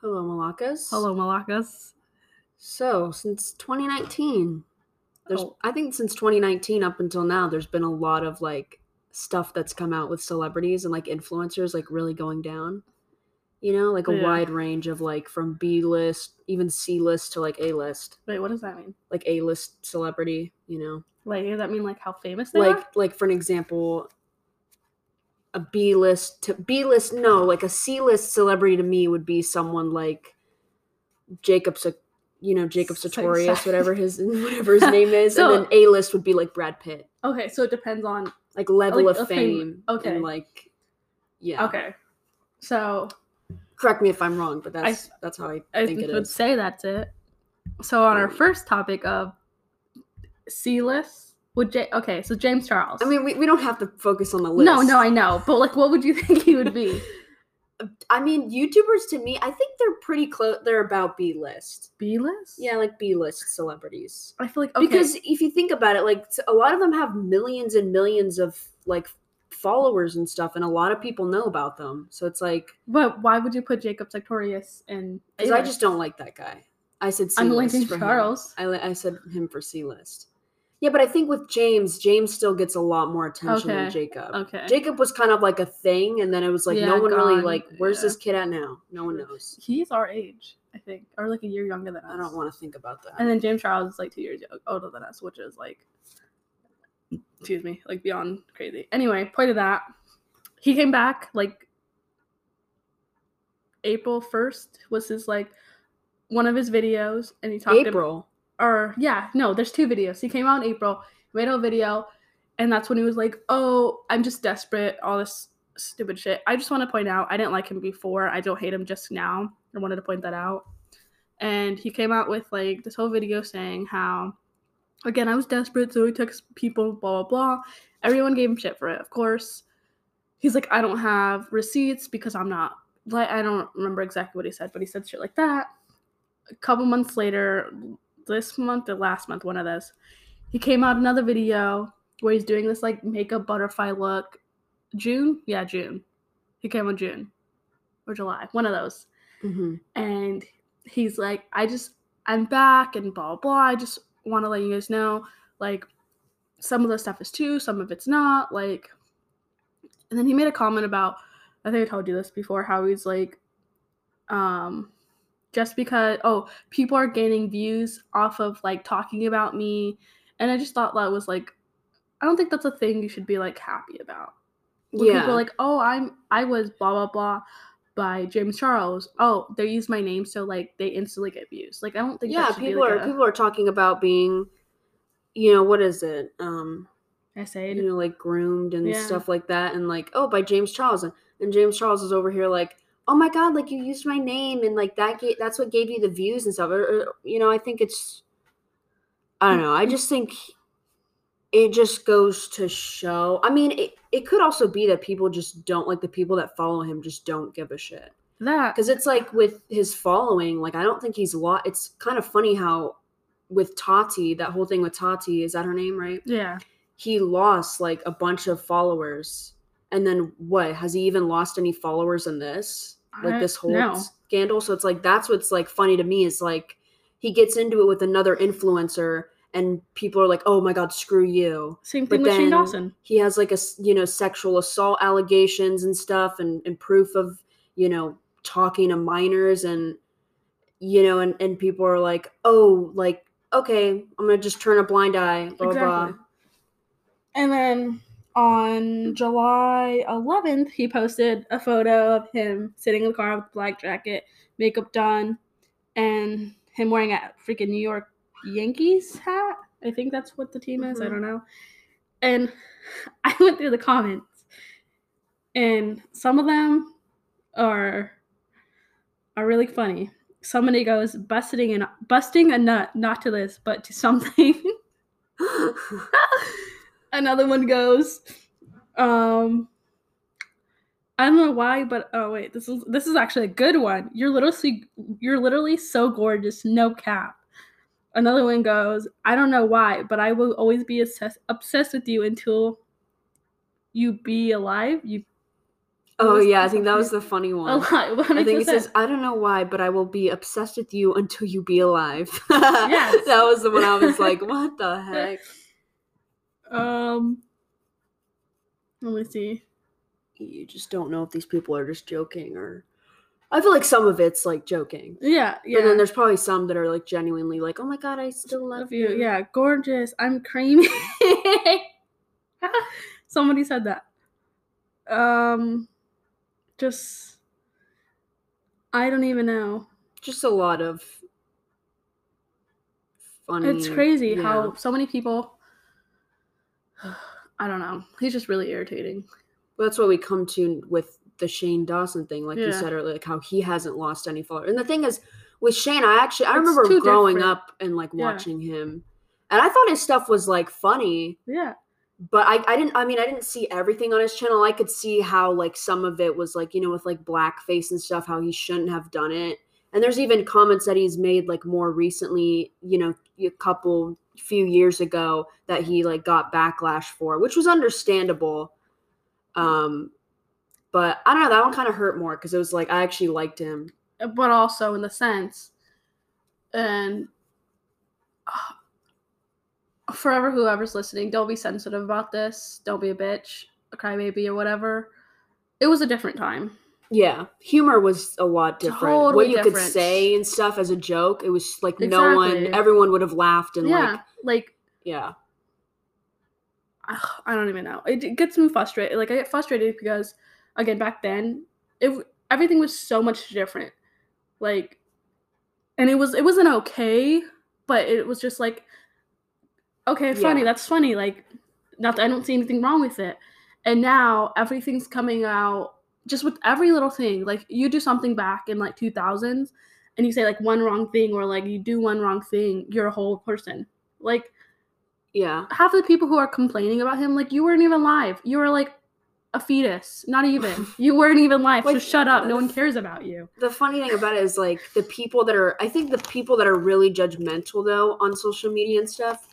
Hello, Malakas. Hello, Malakas. So, since 2019, there's Oh. I think since 2019 up until now, there's been a lot of like stuff that's come out with celebrities and like influencers like really going down. You know, like a Yeah. wide range of like from B list, even C list to like A list, Wait, what does that mean? like A list celebrity. You know, Like, does that mean like how famous they like are? like for an example, a B list to B list. No, like a C list celebrity to me would be someone like Jacob, you know, Jacob So Sartorius, sad. whatever his whatever his name is, So- and then A list would be like Brad Pitt, Okay, so it depends on. like level Like, of fame- okay. and like yeah. Okay, so Correct me if I'm wrong, but that's that's how I I think it would is. say that's it. So on our first topic of C list, would J- okay, so James Charles. I mean, we, we don't have to focus on the list. no, no, I know, but like, what would you think he would be? I mean, YouTubers to me, I think they're pretty close. They're about B list. B list? Yeah, like B list celebrities. I feel like okay. Because if you think about it, like a lot of them have millions and millions of like followers and stuff, and a lot of people know about them. So it's like, but why would you put Jacob Sartorius in? because I just don't like that guy. I said C I'm list for him. Charles. I I said him for C list. Yeah, but I think with James, James still gets a lot more attention than Okay, Jacob. Okay. Jacob was kind of like a thing, and then it was like no Yeah, one really gone, like. Where's yeah. this kid at now? No one knows. He's our age, I think, or like a year younger than us. I don't want to think about that. And then James Charles is like two years older than us, which is like, excuse me, like beyond crazy. Anyway, point of that, he came back like April first was his like one of his videos, and he talked about April. Or yeah, no, there's two videos. He came out in April, made a video, and that's when he was like, "Oh, I'm just desperate, all this stupid shit." I just want to point out, I didn't like him before. I don't hate him just now. I wanted to point that out. And he came out with like this whole video saying how, again, I was desperate, so he texts people, blah blah blah. Everyone gave him shit for it, of course. He's like, I don't have receipts because I'm not like I don't remember exactly what he said, but he said shit like that. A couple months later, this month or last month, one of those, he came out another video where he's doing this like makeup butterfly look. June? Yeah, June. He came on June or July, one of those. hmm And he's like, I just, I'm back and blah, blah, blah. I just want to let you guys know, like, some of the stuff is true, some of it's not. Like, and then he made a comment about, I think I told you this before, how he's like, um, just because oh people are gaining views off of like talking about me and i just thought that was like i don't think that's a thing you should be like happy about when Yeah. people are like oh i'm i was blah blah blah by james charles oh they use my name so like they instantly get views like i don't think yeah, people like, are a- people are talking about being, you know, what is it? Um, essay you know, like groomed and Yeah. stuff like that, and like, oh, by James Charles, and, and James Charles is over here like, oh my god, like you used my name, and like that gave, that's what gave you the views and stuff. Or, or, you know, I think it's, I don't know. I just think it just goes to show. I mean, it it could also be that people just don't like the people that follow him just don't give a shit. that because it's like with his following like i don't think he's lot it's kind of funny how with tati that whole thing with tati is that her name right yeah he lost like a bunch of followers and then what has he even lost any followers in this like this whole no. scandal so it's like that's what's like funny to me is like he gets into it with another influencer and people are like oh my god screw you same but thing with shane dawson he has like a you know sexual assault allegations and stuff and, and proof of you know talking to minors and you know and, and people are like oh like okay i'm gonna just turn a blind eye blah blah blah Exactly. And then on July 11th, he posted a photo of him sitting in the car with a black jacket, makeup done, and him wearing a freaking New York Yankees hat. I think that's what the team is. I Mhm. don't know. And I went through the comments, and some of them are are really funny. Somebody goes busting and busting a nut, not to this, but to something. Another one goes, um, I don't know why, but oh wait, this is this is actually a good one. You're literally you're literally so gorgeous, no cap. Another one goes, I don't know why, but I will always be obsessed obsessed with you until you be alive. You Oh yeah, I think that was the funny one. What I think it says, "I don't know why, but I will be obsessed with you until you be alive." Yes. that was the one I was like, "What the heck?" Um, let me see. You just don't know if these people are just joking or. I feel like some of it's like joking, Yeah, yeah. and then there's probably some that are like genuinely like, "Oh my god, I still love, love you. Yeah, gorgeous. I'm creamy. Somebody said that. Um, just I don't even know. Just a lot of funny. It's crazy yeah. how so many people. I don't know. He's just really irritating. Well, that's what we come to with the Shane Dawson thing, like you said earlier, like how he hasn't lost any followers. And the thing is, with Shane, I actually I It's remember growing different. up and like Yeah. watching him, and I thought his stuff was like funny, Yeah, but I I didn't I mean I didn't see everything on his channel. I could see how like some of it was like you know with like blackface and stuff, how he shouldn't have done it. And there's even comments that he's made like more recently, you know, a couple few years ago that he like got backlash for, which was understandable. Um, but I don't know, that one kind of hurt more because it was like I actually liked him. but also in the sense, and uh, forever whoever's listening, don't be sensitive about this. Don't be a bitch, a crybaby, or whatever. It was a different time. Yeah, humor was a lot different. what Totally you could say and stuff as a joke, it was like no one, everyone would have laughed and yeah, like, like yeah, I don't even know. It, gets me frustrated. Like I get frustrated because again back then, it everything was so much different. Like, and it was it wasn't okay, but it was just like, okay, funny. Yeah. That's funny. Like, not I don't see anything wrong with it. And now everything's coming out just with every little thing. Like you do something back in like 2000s, and you say like one wrong thing, or like you do one wrong thing, you're a whole person. Like yeah. half of the people who are complaining about him, like you weren't even live. You were like a fetus. Not even. You weren't even live. Like, so shut up. No one cares about you. The funny thing about it is like the people that are, I think the people that are really judgmental though on social media and stuff,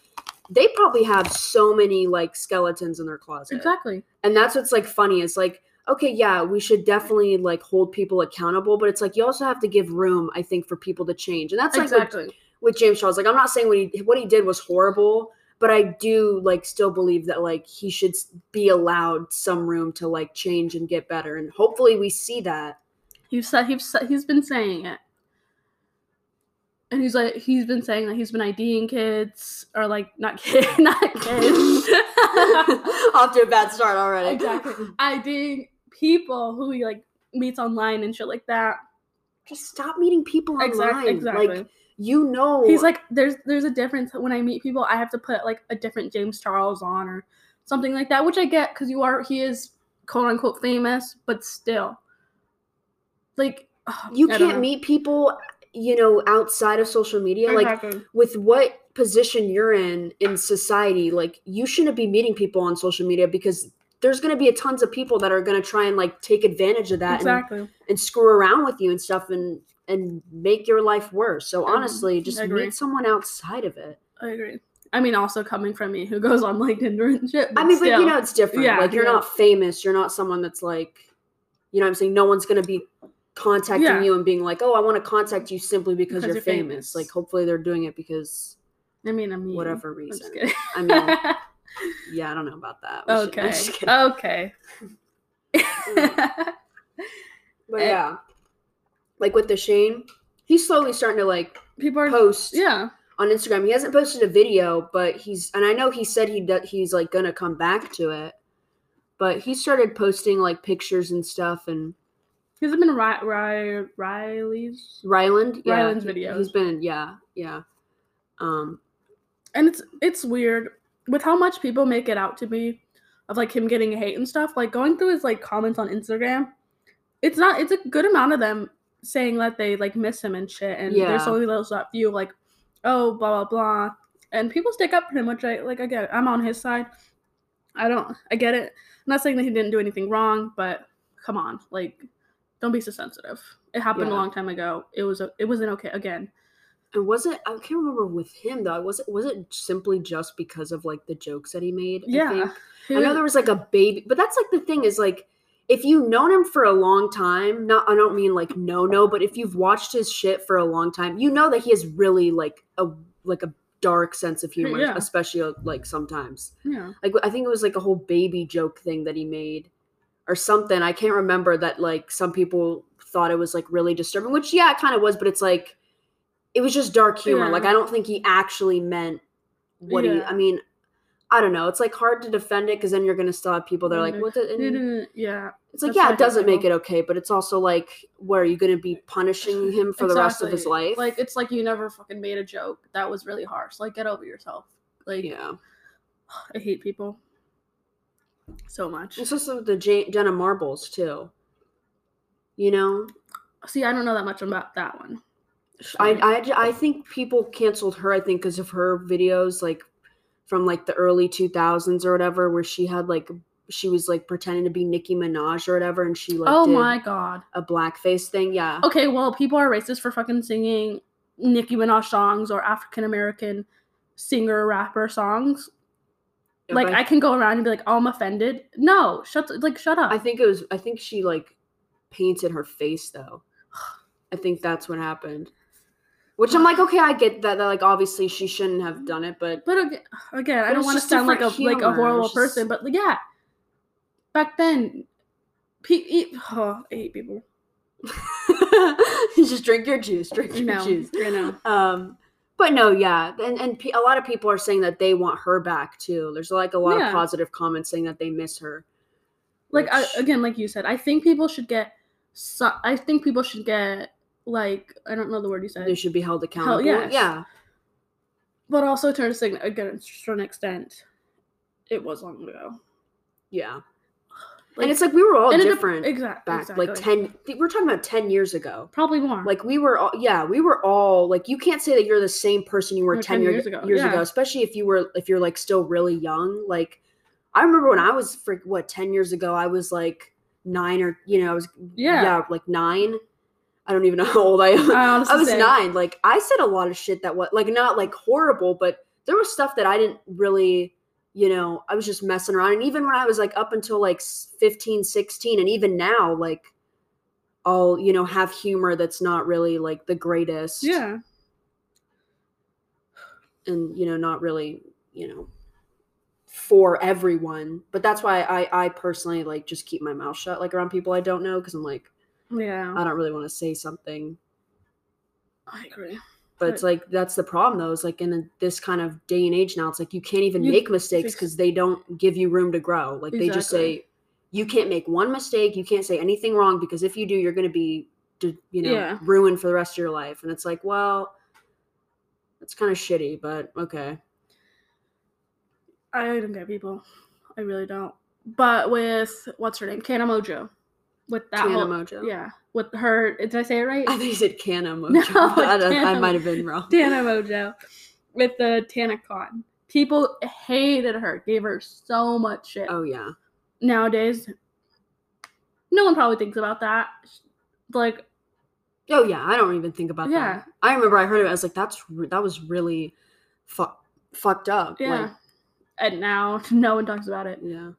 they probably have so many like skeletons in their closet. Exactly. and that's what's like funny is like okay yeah we should definitely like hold people accountable but it's like you also have to give room i think for people to change and that's like with- exactly. with, james charles like i'm not saying what he what he did was horrible but i do like still believe that like he should be allowed some room to like change and get better and hopefully we see that He's said he's said- he's been saying it. And he's like he's been saying that he's been IDing kids or like not kids not kids. off to a bad start already exactly. IDing people who he like meets online and shit like that. just stop meeting people online Exactly. Exactly. like you know He's like, there's there's a difference when I meet people. I have to put like a different James Charles on or something like that, which I get because you are he is quote unquote famous, but still, like you I can't meet people you know outside of social media like with what position you're in in society like you shouldn't be meeting people on social media because there's going to be a tons of people that are going to try and like take advantage of that and, exactly. and screw around with you and stuff and and make your life worse so honestly just meet someone outside of it I agree. I mean, also coming from me who goes on like Tinder and shit. i mean but you know it's different Yeah, like you're yeah. not famous you're not someone that's like you know what i'm saying no one's going to be contacting Yeah. you and being like oh i want to contact you simply because, Because you're, you're famous. famous. like hopefully they're doing it because I mean, I mean, whatever reason. I mean, Yeah, I don't know about that. We okay. kidding. Okay. But Eh. yeah, like with the Shane, he's slowly starting to like People are. post Yeah. on Instagram. He hasn't posted a video, but he's and I know he said he do, he's like gonna come back to it. But he started posting like pictures and stuff and He's it been Ri- Ri- Riley's? Ryland, yeah, Ryland's videos. He's been yeah, yeah. Um, and it's it's weird with how much people make it out to be of like him getting hate and stuff like going through his like comments on instagram it's not it's a good amount of them saying that they like miss him and shit and Yeah. there's only those that few like oh blah blah blah and people stick up for him which i like i get it. i'm on his side i don't i get it i'm not saying that he didn't do anything wrong but come on like don't be so sensitive it happened Yeah. a long time ago it was it wasn't okay again and was it? I can't remember with him though. Was it? Was it simply just because of like the jokes that he made? I yeah think? I know there was like a baby, but that's like the thing is like if you've known him for a long time, not I don't mean like no no, but if you've watched his shit for a long time, you know that he has really like a like a dark sense of humor, Yeah. especially uh, like sometimes. Yeah. Like I think it was like a whole baby joke thing that he made or something. I can't remember that like some people thought it was like really disturbing, which yeah, it kind of was, but it's like it was just dark humor. Yeah. Like I don't think he actually meant what he Yeah. I mean, I don't know. It's like hard to defend it because then you're gonna still have people that are like, Mhm. what the and Yeah. it's like, That's yeah, it doesn't make it okay, but it's also like, where are you going to be punishing him for the rest of his life? Like it's like you never fucking made a joke that was really harsh. Like get over yourself. Like yeah. I hate people so much. It's also the J- Jenna Marbles too. You know, See, I don't know that much about that one. I, I I think people canceled her. I think because of her videos, like from like the early two thousands or whatever, where she had like she was like pretending to be Nicki Minaj or whatever, and she like oh my god. a blackface thing. Yeah, Okay, well, people are racist for fucking singing Nicki Minaj songs or African American singer rapper songs. Like Okay. I can go around and be like, "Oh, I'm offended." No, shut like shut up. I think it was. I think she like painted her face though. I think that's what happened. Which I'm like, okay, I get that. That like obviously she shouldn't have done it, but but again, again I don't want to sound like a different like a horrible It's person, but like, yeah, back then, pe- e- oh, I hate people. you just drink your juice. Drink your No, juice. you know. Um, but no, yeah, and and pe- a lot of people are saying that they want her back too. There's like a lot Yeah. of positive comments saying that they miss her. like I, again like you said i think people should get so, i think people should get like i don't know the word you said they should be held accountable. yes. Yeah, but also to a sign again to an extent it was long ago yeah. Like- and it's like we were all different exact- back exactly like 10 we're talking about 10 years ago probably more like we were all yeah we were all like you can't say that you're the same person you were Or 10, 10 year- years ago, years yeah. ago especially if you were if you're like still really young like i remember when i was for what 10 years ago i was like nine or you know i was Yeah. yeah like nine i don't even know how old i am. Oh, I i was nine. Like i said a lot of shit that was like not like horrible but there was stuff that i didn't really you know i was just messing around. And even when i was like up until like s- 15 16 and even now like i'll you know have humor that's not really like the greatest. Yeah. And you know not really you know for everyone. But that's why i i personally like just keep my mouth shut like around people i don't know because i'm like yeah. I don't really want to say something. I agree. But it's like that's the problem though It's like in a, this kind of day and age now it's like you can't even You- make mistakes because they don't give you room to grow. Like they just say you can't make one mistake you can't say anything wrong because if you do you're going to be you know Yeah. ruined for the rest of your life. And it's like well it's kind of shitty but okay. I don't get people. I really don't. But with what's her name? Kana Mojo with that whole, Mojo yeah with her did i say it right I think you said Canna Mojo. No, I, I might have been wrong. Tana Mongeau with the TanaCon. People hated her, gave her so much shit. Oh yeah. Nowadays, no one probably thinks about that. Like, Oh yeah. I don't even think about Yeah. that. I remember I heard it. I was like, that's that was really fu- fucked up. yeah. Like, and now no one talks about it. yeah.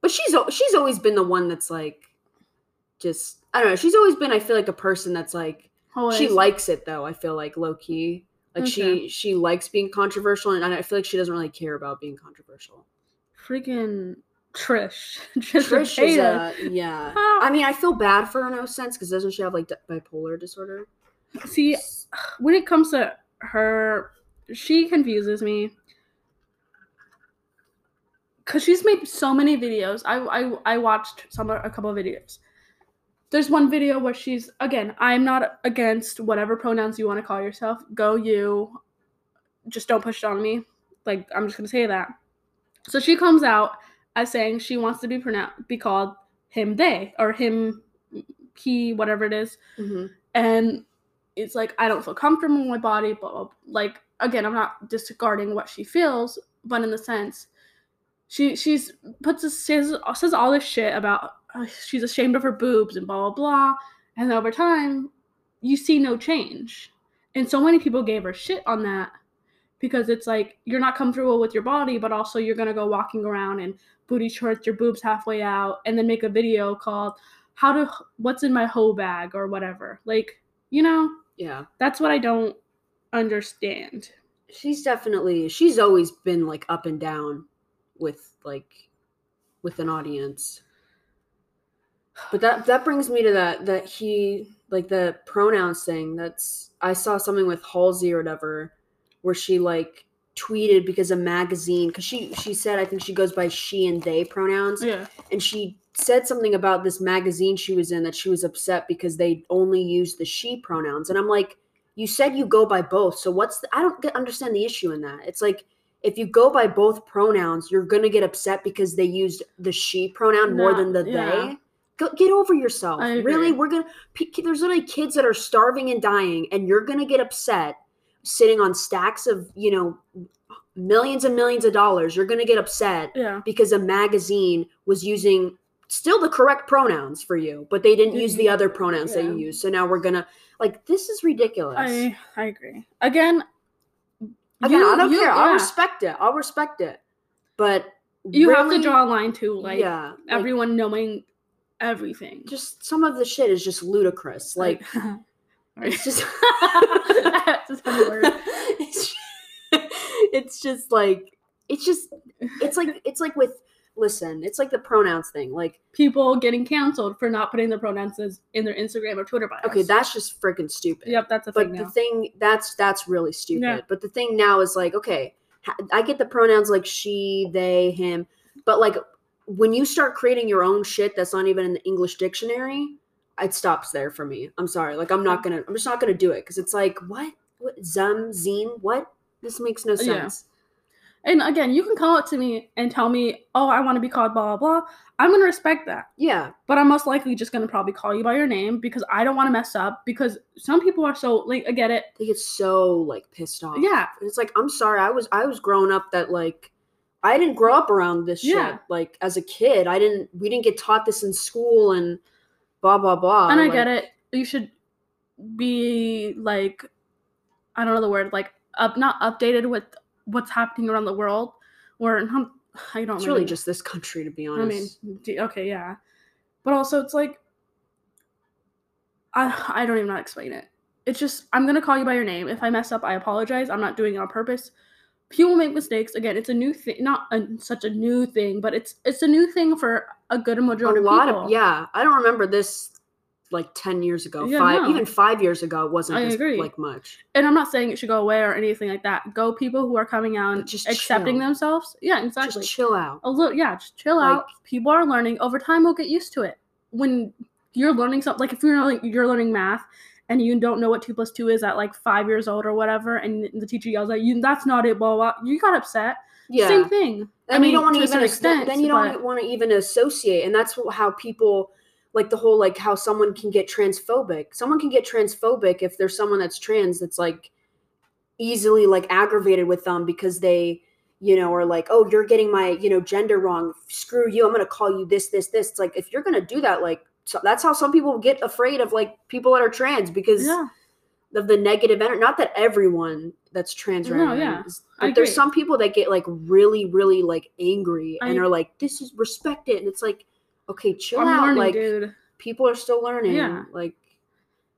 But she's she's always been the one that's like, just I don't know. She's always been. I feel like a person that's like Always. she likes it though. I feel like low key. Like Okay. she she likes being controversial, and I feel like she doesn't really care about being controversial. freaking Trish. Trish, Trish is a yeah. Ah. I mean, I feel bad for her in a sense because doesn't she have like bipolar disorder? See, when it comes to her, she confuses me. Cause she's made so many videos. I I, I watched some a couple of videos. There's one video where she's again. I'm not against whatever pronouns you want to call yourself. Go you. Just don't push it on me. Like I'm just gonna say that. So she comes out as saying she wants to be pronounced be called him they or him he whatever it is Mm-hmm. and it's like I don't feel comfortable in my body, but like again, I'm not disregarding what she feels, but in the sense, she she's puts this, says says all this shit about uh, she's ashamed of her boobs and blah blah blah, and over time, you see no change, and so many people gave her shit on that, because it's like you're not comfortable with your body, but also you're gonna go walking around and booty shorts your boobs halfway out, and then make a video called "How to What's in My hoe bag" or whatever. Like, you know, Yeah. that's what I don't understand. She's definitely she's always been like up and down with like with an audience. But that that brings me to that that he like the pronouns thing. That's I saw something with Halsey or whatever where she like tweeted because a magazine because she she said I think she goes by she and they pronouns. Yeah, and she said something about this magazine she was in that she was upset because they only used the she pronouns. And i'm like you said you go by both. So what's the, i don't get, understand the issue in that. It's like if you go by both pronouns you're gonna get upset because they used the she pronoun more No, than the yeah. they go, get over yourself really we're gonna there's literally kids that are starving and dying and you're gonna get upset sitting on stacks of you know millions and millions of dollars you're gonna get upset yeah. because a magazine was using still the correct pronouns for you, but they didn't use the Mhm. other pronouns that you use. So now we're gonna like this is ridiculous. I I agree. Again, Again, you- I don't you- care. I'll respect it. I'll respect it. But You have to draw a line too, like yeah, like, everyone knowing everything. just some of the shit is just ludicrous. Like it's just That's just word. it's, it's just like it's just it's like it's like with listen, it's like the pronouns thing. Like people getting canceled for not putting the pronouns in their Instagram or Twitter bios. okay, that's just freaking stupid. yep, that's a but thing the thing that's that's really stupid Yeah. but the thing now is like okay i get the pronouns like she they him but like when you start creating your own shit that's not even in the english dictionary it stops there for me. I'm sorry. Like i'm not gonna i'm just not gonna do it because it's like what? What? Zum? Zine? What? This makes no Yeah. sense. And again, you can call it to me and tell me, "Oh, I want to be called blah blah blah." I'm gonna respect that, yeah. But I'm most likely just gonna probably call you by your name because I don't want to mess up. Because some people are so like, I get it. they get so like pissed off. Yeah, And it's like i'm sorry. I was i was growing up that like i didn't grow up around this shit like as a kid i didn't we didn't get taught this in school and blah blah blah and I like, get it. You should be like, I don't know the word, like up, not updated with what's happening around the world. Or not, I don't. it's really really just this country to be honest. I mean, okay, yeah, but also it's like, I I don't even know how to explain it. It's just I'm gonna call you by your name. If I mess up, I apologize. I'm not doing it on purpose. People make mistakes. Again, it's a new thing, not a, such a new thing, but it's it's a new thing for a good a majority lot of people. of yeah i don't remember this like 10 years ago Yeah, five no. even five years ago it wasn't I this agree. like much And I'm not saying it should go away or anything like that. Go people who are coming out and Just accepting chill. themselves. Yeah, exactly. just chill out a little yeah just chill Like- out people are learning over time we'll get used to it when you're learning something like if you're learning you're learning math and you don't know what two plus two is at like five years old or whatever and the teacher yells at you that's not it blah blah, you got upset. Yeah. Same thing. Then I mean, you don't want to to even extent, then you don't want to even associate and that's how people like the whole like how someone can get transphobic. Someone can get transphobic if there's someone that's trans that's like easily like aggravated with them because they you know are like oh you're getting my you know gender wrong. Screw you. I'm gonna call you this this this. It's like if you're gonna do that like so that's how some people get afraid of like people that are trans because yeah of the negative energy. Not that everyone that's trans No, right yeah, is, but there's some people that get like really, really like angry and I- are like, "This is respect it," and it's like, okay, chill i'm out. learning like dude people are still learning. Yeah. Like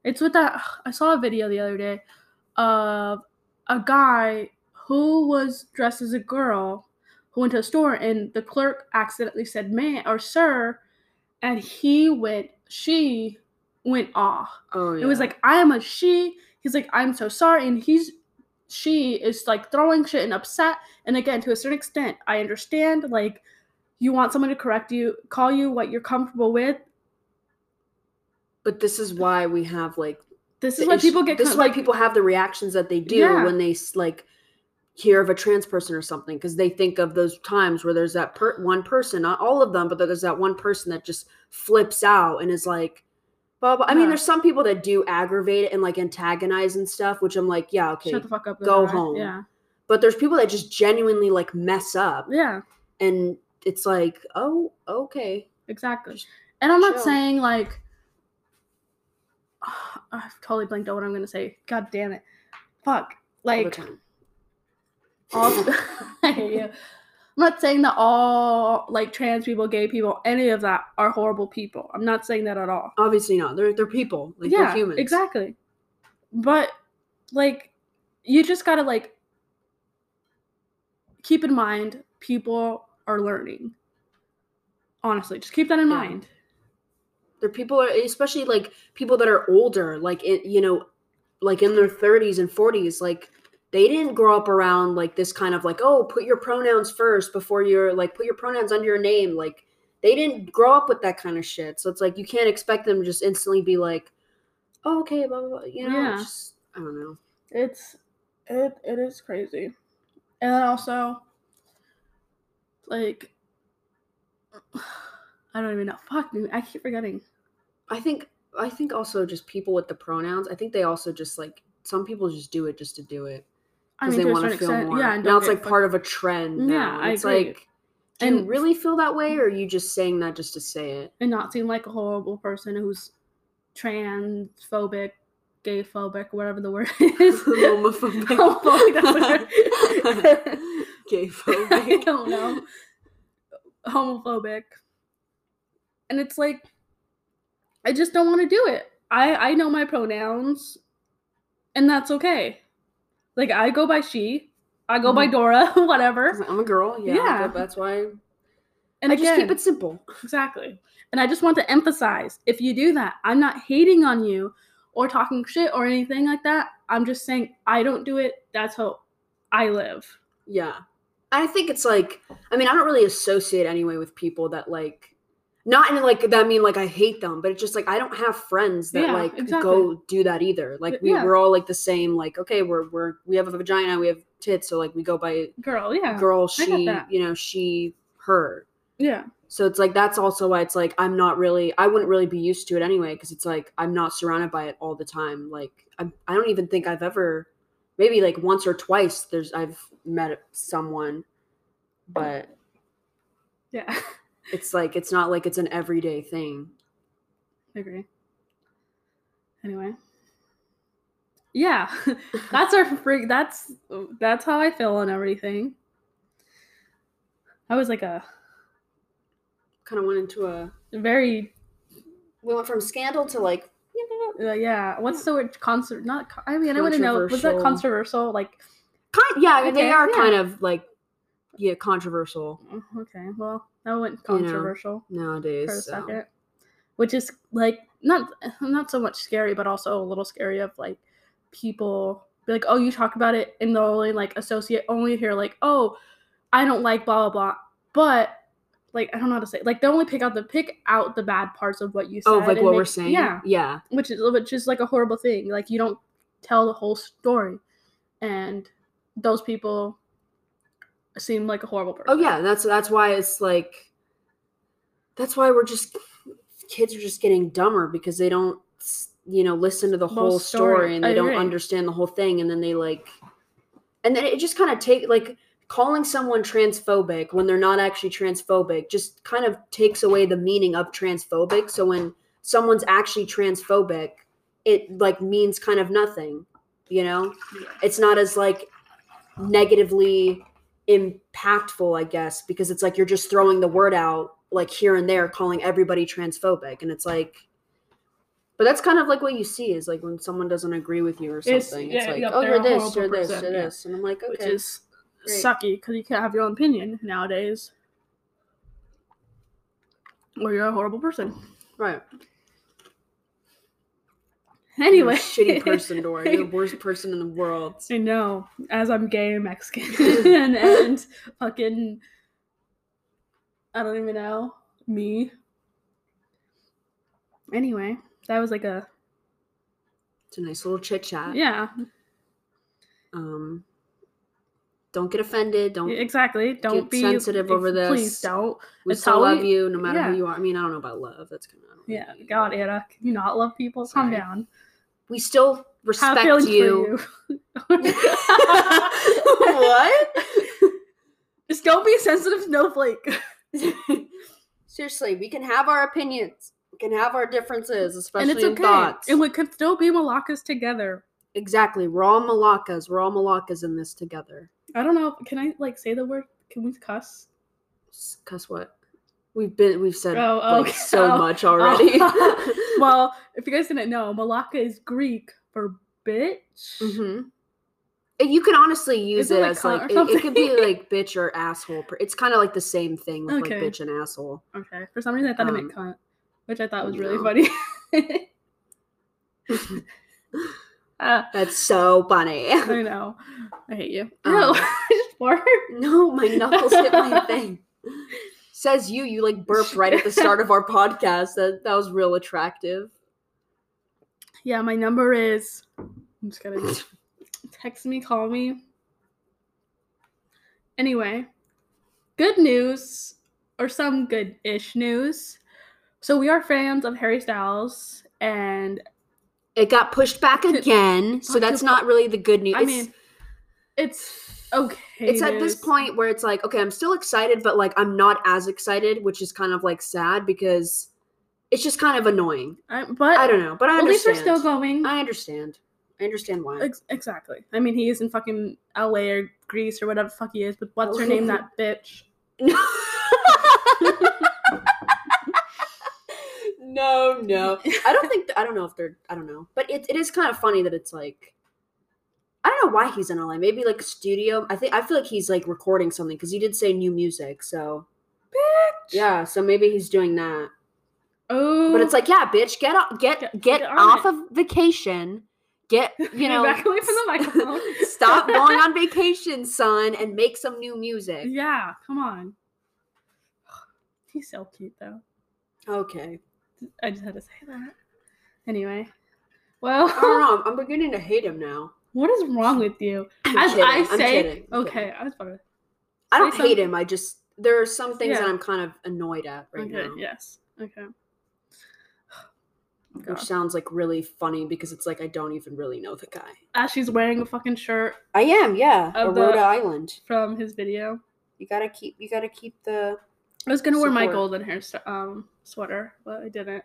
it's with that i saw a video the other day of a guy who was dressed as a girl who went to a store and the clerk accidentally said man or sir and he went she went off. Oh yeah. it was like i am a she. He's like i'm so sorry. And he's she is like throwing shit and upset. And again to a certain extent i understand like you want someone to correct you call you what you're comfortable with. But this is why we have like this is why people get This is why like, people have the reactions that they do Yeah. when they like hear of a trans person or something because they think of those times where there's that per- one person, not all of them, but there's that one person that just flips out and is like, blah, blah. I mean, Yeah. there's some people that do aggravate it and like antagonize and stuff, which I'm like, yeah, okay. shut the fuck up go home. yeah But there's people that just genuinely like mess up yeah and it's like, oh, okay. exactly Just and i'm not saying like i've totally blanked out what i'm gonna say god damn it fuck like. All I hate you. I'm not saying that all like trans people, gay people, any of that are horrible people. I'm not saying that at all. Obviously not. They're they're people. Like yeah, they're humans. exactly. But like, you just gotta like keep in mind people are learning. Honestly, just keep that in Yeah. mind. They're people, are, especially like people that are older, like it, you know, like in their 30s and 40s. Like they didn't grow up around like this kind of like, oh, put your pronouns first before you're like put your pronouns under your name. Like they didn't grow up with that kind of shit. So it's like you can't expect them to just instantly be like, oh, okay, blah blah blah. You know, Yeah. just, I don't know. It's it it is crazy. And then also like I don't even know. Fuck me. I keep forgetting. I think I think also just people with the pronouns. I think they also just like some people just do it just to do it I because mean, they to want to feel extent, more. yeah. And now it's like part of a trend. Yeah, now. I it's agree. like, do you And- really feel that way, or are you just saying that just to say it? and not seem like a horrible person who's transphobic, gay phobic, whatever the word is. Homophobic. Homophobic, that's. Gay I don't know. Homophobic. And it's like I just don't want to do it. I I know my pronouns and that's okay. Like I go by she, I go by Mhm. Dora, whatever. I'm a girl. Yeah, Yeah. that's why And I just keep it simple. Exactly. And I just want to emphasize if you do that, I'm not hating on you or talking shit or anything like that. I'm just saying I don't do it. That's how I live. Yeah. I think it's like I mean, I don't really associate anyway with people that like not in like that mean like I hate them, but it's just like I don't have friends that Yeah, like exactly. go do that either. Like we, Yeah. we're all like the same, like, okay, we're we're we have a vagina, we have tits, so like we go by Girl, yeah. girl, she, you know, she, her. Yeah. So it's like that's also why it's like I'm not really I wouldn't really be used to it anyway because it's like I'm not surrounded by it all the time. Like I I don't even think I've ever maybe like once or twice there's I've met someone but Yeah. it's like it's not like it's an everyday thing. I agree. Anyway. Yeah. that's our freak that's that's how I feel on everything. I was like a Kind of went into a very we went from scandal to like uh, yeah, what's the word concert not I mean I want to know was that Controversial. like kind yeah, mean, they are yeah. kind of like yeah, controversial oh, okay, well, that went You know, controversial nowadays. for a so. second. Which is like not not so much scary but also a little scary of like people be like, "Oh, you talk about it and they'll only like associate only hear like, "Oh, I don't like blah blah blah." But like I don't know how to say. it. Like they only pick out the pick out the bad parts of what you oh, said. Oh, like what we're saying? Yeah, Yeah. which is which is like a horrible thing. Like you don't tell the whole story, and those people seem like a horrible oh, person. Oh yeah, that's that's why it's like that's why we're just kids are just getting dumber because they don't you know listen to the whole Whole story, story. and I they don't agree. understand the whole thing and then they like and then it just kind of take like calling someone transphobic when they're not actually transphobic just kind of takes away the meaning of transphobic so when someone's actually transphobic it like means kind of nothing you know Yeah. it's not as like negatively impactful i guess because it's like you're just throwing the word out like here and there calling everybody transphobic and it's like but that's kind of like what you see is like when someone doesn't agree with you or something it's, yeah, like yep, oh you're this you're this you're yeah. this and i'm like okay which is great. sucky because you can't have your own opinion nowadays. Or you're a horrible person. right Anyway, shitty person Dora. you're the worst person in the world I know, as I'm gay and Mexican and, and fucking, I don't even know, me. Anyway, that was like a, it's a nice little chit chat yeah, um don't get offended don't exactly. Don't be sensitive over this. Please don't. we It's still love we- you no matter yeah. who you are i mean i don't know about love that's kind of Yeah, God, Anna, can you not love people? Calm down. We still respect you. you. what? Just don't be a sensitive snowflake. Seriously, we can have our opinions. We can have our differences, especially and it's okay. thoughts. And we can still be Malakas together. exactly. We're all Malakas. We're all Malakas in this together. I don't know. Can I like say the word? Can we cuss? Cuss what? We've been we've said Oh, like so Oh. much already. Oh. well, if you guys didn't know, Malaka is Greek for bitch. hmm You can honestly use it it like as like it, it could be like bitch or asshole. It's kind of like the same thing with Okay. like bitch and asshole. Okay. For some reason, I thought it meant Um, cunt, which I thought was really no. funny. uh, That's so funny. I know. I hate you. Um, no, I just no, my knuckles hit my thing. Says you. You like burped right at the start of our podcast. That that was real attractive. Yeah, my number is. I'm just kidding. Text me, call me. Anyway, good news, or some good ish news. So, we are fans of Harry Styles, and It got pushed back again, so that's not really the good news. I mean, it's okay. it's at this point where it's like, okay, I'm still excited, but like I'm not as excited, which is kind of like sad because it's just kind of annoying. I, but I don't know, but I at least we're still going. I understand. I understand why. Ex- exactly. I mean, he is in fucking LA or Greece or whatever the fuck he is, but what's her name? That bitch. no, no. I don't think I don't know if they're I don't know. But it, it is kind of funny that it's like I don't know why he's in LA. Maybe like a studio. I think I feel like he's like recording something because he did say new music. So Bitch. yeah, so maybe he's doing that. Oh. But it's like, yeah, bitch, get off, get Get- get, get off it. of vacation. Get you know, back away from the microphone. stop going on vacation, son, and make some new music. Yeah, come on. He's so cute though. Okay. I just had to say that. Anyway. Well, I don't know. I'm beginning to hate him now. What is wrong with you? I'm As kidding, I I'm say, kidding, I'm okay. I was fucking. I don't hate him. I just there are some things that I'm kind of annoyed at right okay, now, yes, okay. which sounds like really funny because it's like I don't even really know the guy. As she's wearing a fucking shirt I am, yeah. Of Rhode Island. from his video. You gotta keep. You gotta keep the. I was gonna wear my golden hair um sweater, but I didn't.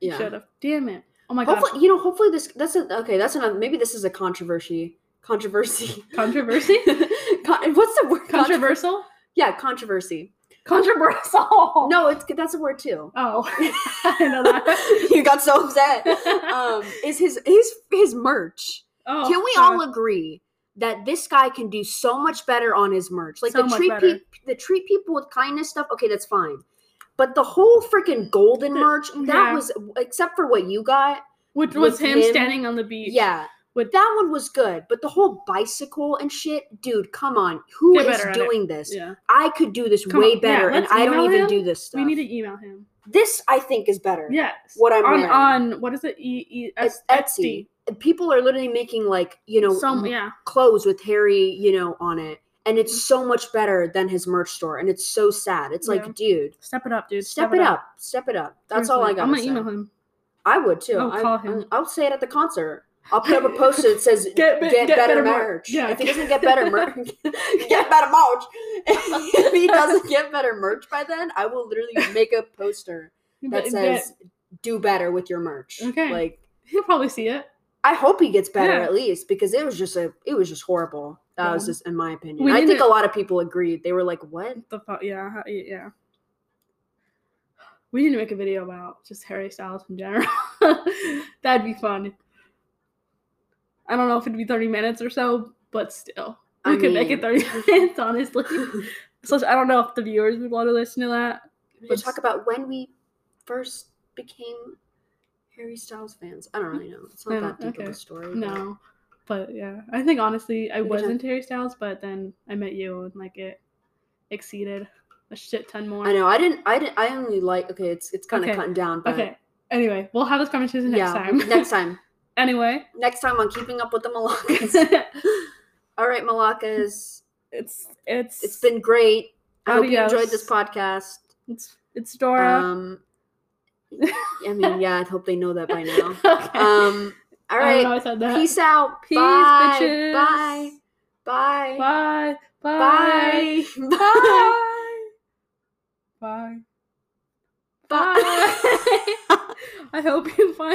Yeah. Should have. Damn it. Oh my god. Hopefully, you know. Hopefully, this. That's a, okay. That's another. Maybe this is a controversy. Controversy. Controversy? Con- what's the word? Contro- Controversial? yeah, controversy. Controversial. No, it's that's a word too. Oh, I know that. you got so upset. Um, is his his his merch? oh, Can we God. all agree that this guy can do so much better on his merch? Like So the treat better. pe- the treat people with kindness stuff. Okay, that's fine. But the whole freaking golden merch, that yeah. was except for what you got. Which was with him, him? standing on the beach. Yeah. With- that one was good, but the whole bicycle and shit, dude, come on. Who Get is it. doing this? Yeah. I could do this Come way on, yeah, better, and I don't even him. do this stuff. We need to email him. this, I think, is better. Yes. What I'm on wearing. on what is it? E E S- Etsy. People are literally making like you know Some yeah. clothes with Harry, you know, on it. And it's so much better than his merch store. And it's so sad. It's like, dude, Step it up, dude. step, it up. Step it up. That's all I got. I'm gonna email him. I would too. I'll I, call him. I'll say it at the concert. I'll put up a poster that says Get get, get better, better merch. Yeah. If he doesn't get better merch, get better merch. if he doesn't get better merch by then, I will literally make a poster that says do better with your merch. Okay. Like he'll probably see it. I hope he gets better Yeah. at least because it was just a it was just horrible. That was just in my opinion. We I think a lot of people agreed. They were like, "What?" The fu- yeah yeah. We need to make a video about just Harry Styles in general. That'd be fun. I don't know if it'd be 30 minutes or so, but still. We I could make it 30 minutes, honestly. So I don't know if the viewers would want to listen to that. We talk about when we first became Harry Styles fans. I don't really know. It's not that deep of a story. No. But yeah, I think honestly, I was into Harry Styles, but then I met you and like it exceeded a shit ton more. I know. I didn't. I didn't. I only like. Okay, it's it's kind of Okay. cutting down. But Okay. Anyway, we'll have this conversation next yeah, time. next time. anyway, Next time on keeping up with the Malakas. All right, Malakas. it's it's It's been great. I hope you enjoyed this podcast. it's it's Dora. Um, I mean, yeah, I hope they know that by now. okay. Um, all I don't know. I said that. Peace out. Peace, Bye. bitches. Bye. Bye. Bye. Bye. Bye. Bye. Bye. Bye. I hope you find.